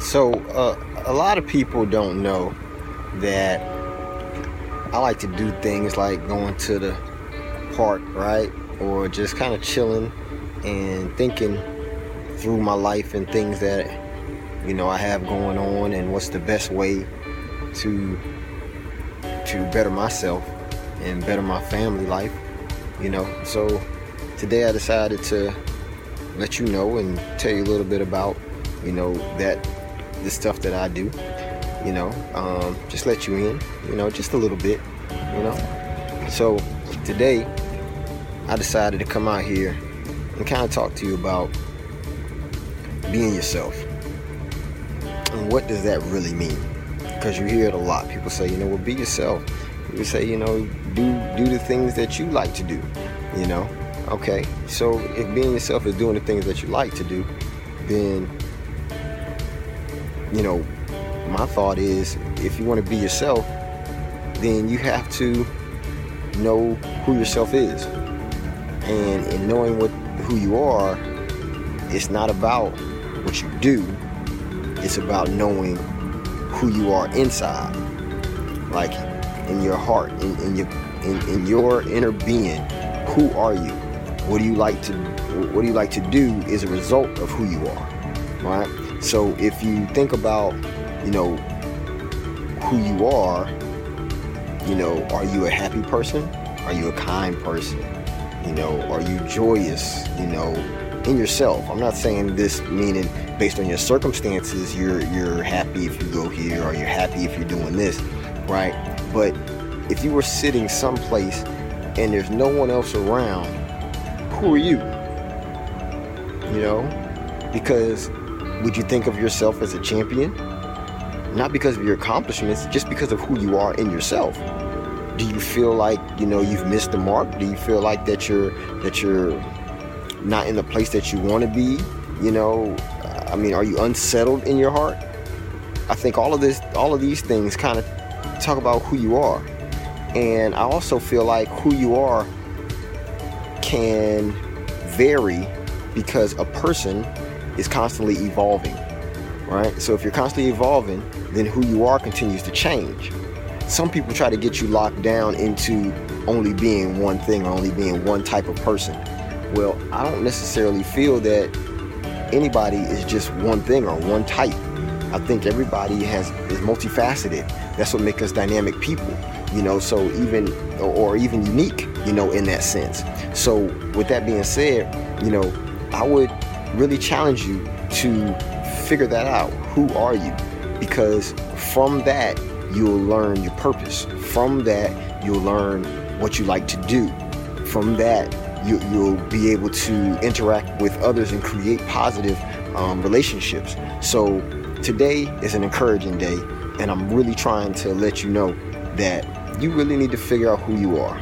So, uh, a lot of people don't know that I like to do things like going to the park, right? Or just kind of chilling and thinking through my life and things that, you know, I have going on and what's the best way to to better myself and better my family life, you know. So today I decided to let you know and tell you a little bit about, you know, that the stuff that I do. You know, um, just let you in. You know, just a little bit. You know. So today, I decided to come out here and kind of talk to you about being yourself. And what does that really mean? Because you hear it a lot. People say, you know, well, be yourself. People say, you know, do do the things that you like to do. You know, okay. So if being yourself is doing the things that you like to do, then you know, my thought is if you want to be yourself, then you have to know who yourself is. And in knowing what who you are, it's not about what you do. It's about knowing who you are inside. Like in your heart, in, in your in, in your inner being, who are you? What do you like to what do you like to do is a result of who you are. Right? So if you think about, you know, who you are, you know, are you a happy person? Are you a kind person? You know, are you joyous? You know, in yourself. I'm not saying this meaning based on your circumstances, you're you're happy if you go here or you're happy if you're doing this, right? But if you were sitting someplace and there's no one else around, who are you? You know? Because would you think of yourself as a champion? Not because of your accomplishments, just because of who you are in yourself. Do you feel like, you know, you've missed the mark? Do you feel like that you're that you're not in the place that you want to be? You know, I mean, are you unsettled in your heart? I think all of this all of these things kind of talk about who you are. And I also feel like who you are can vary because a person is constantly evolving, right? So if you're constantly evolving, then who you are continues to change. Some people try to get you locked down into only being one thing or only being one type of person. Well, I don't necessarily feel that anybody is just one thing or one type. I think everybody has is multifaceted. That's what makes us dynamic people, you know. So even or, or even unique, you know, in that sense. So with that being said, you know, I would really challenge you to figure that out. Who are you? Because from that, you'll learn your purpose. From that, you'll learn what you like to do. From that, you, will be able to interact with others and create positive um, relationships. So, today is an encouraging day, and I'm really trying to let you know that you really need to figure out who you are.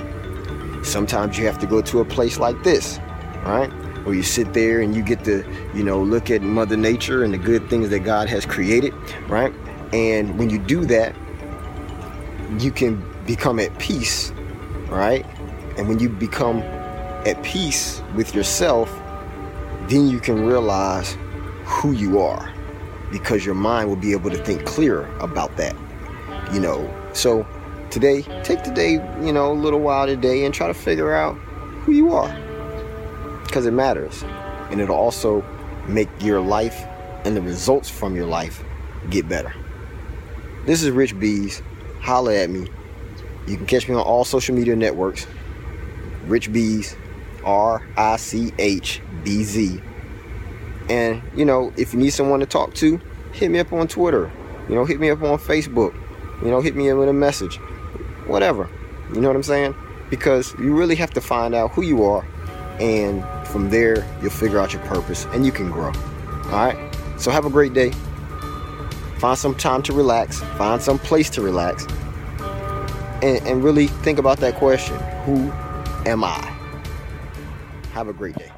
Sometimes you have to go to a place like this, right? Where you sit there and you get to, you know, look at Mother Nature and the good things that God has created, right? And when you do that, you can become at peace, right? And when you become at peace with yourself, then you can realize who you are because your mind will be able to think clearer about that, you know. So today, take the day, you know, a little while today and try to figure out who you are because it matters. And it'll also make your life and the results from your life get better. This is Rich Bees. Holla at me. You can catch me on all social media networks. Rich Bees, R I C H B Z. And, you know, if you need someone to talk to, hit me up on Twitter. You know, hit me up on Facebook. You know, hit me up with a message. Whatever. You know what I'm saying? Because you really have to find out who you are and from there you'll figure out your purpose and you can grow. All right? So have a great day. Find some time to relax. Find some place to relax. And, and really think about that question. Who am i? Have a great day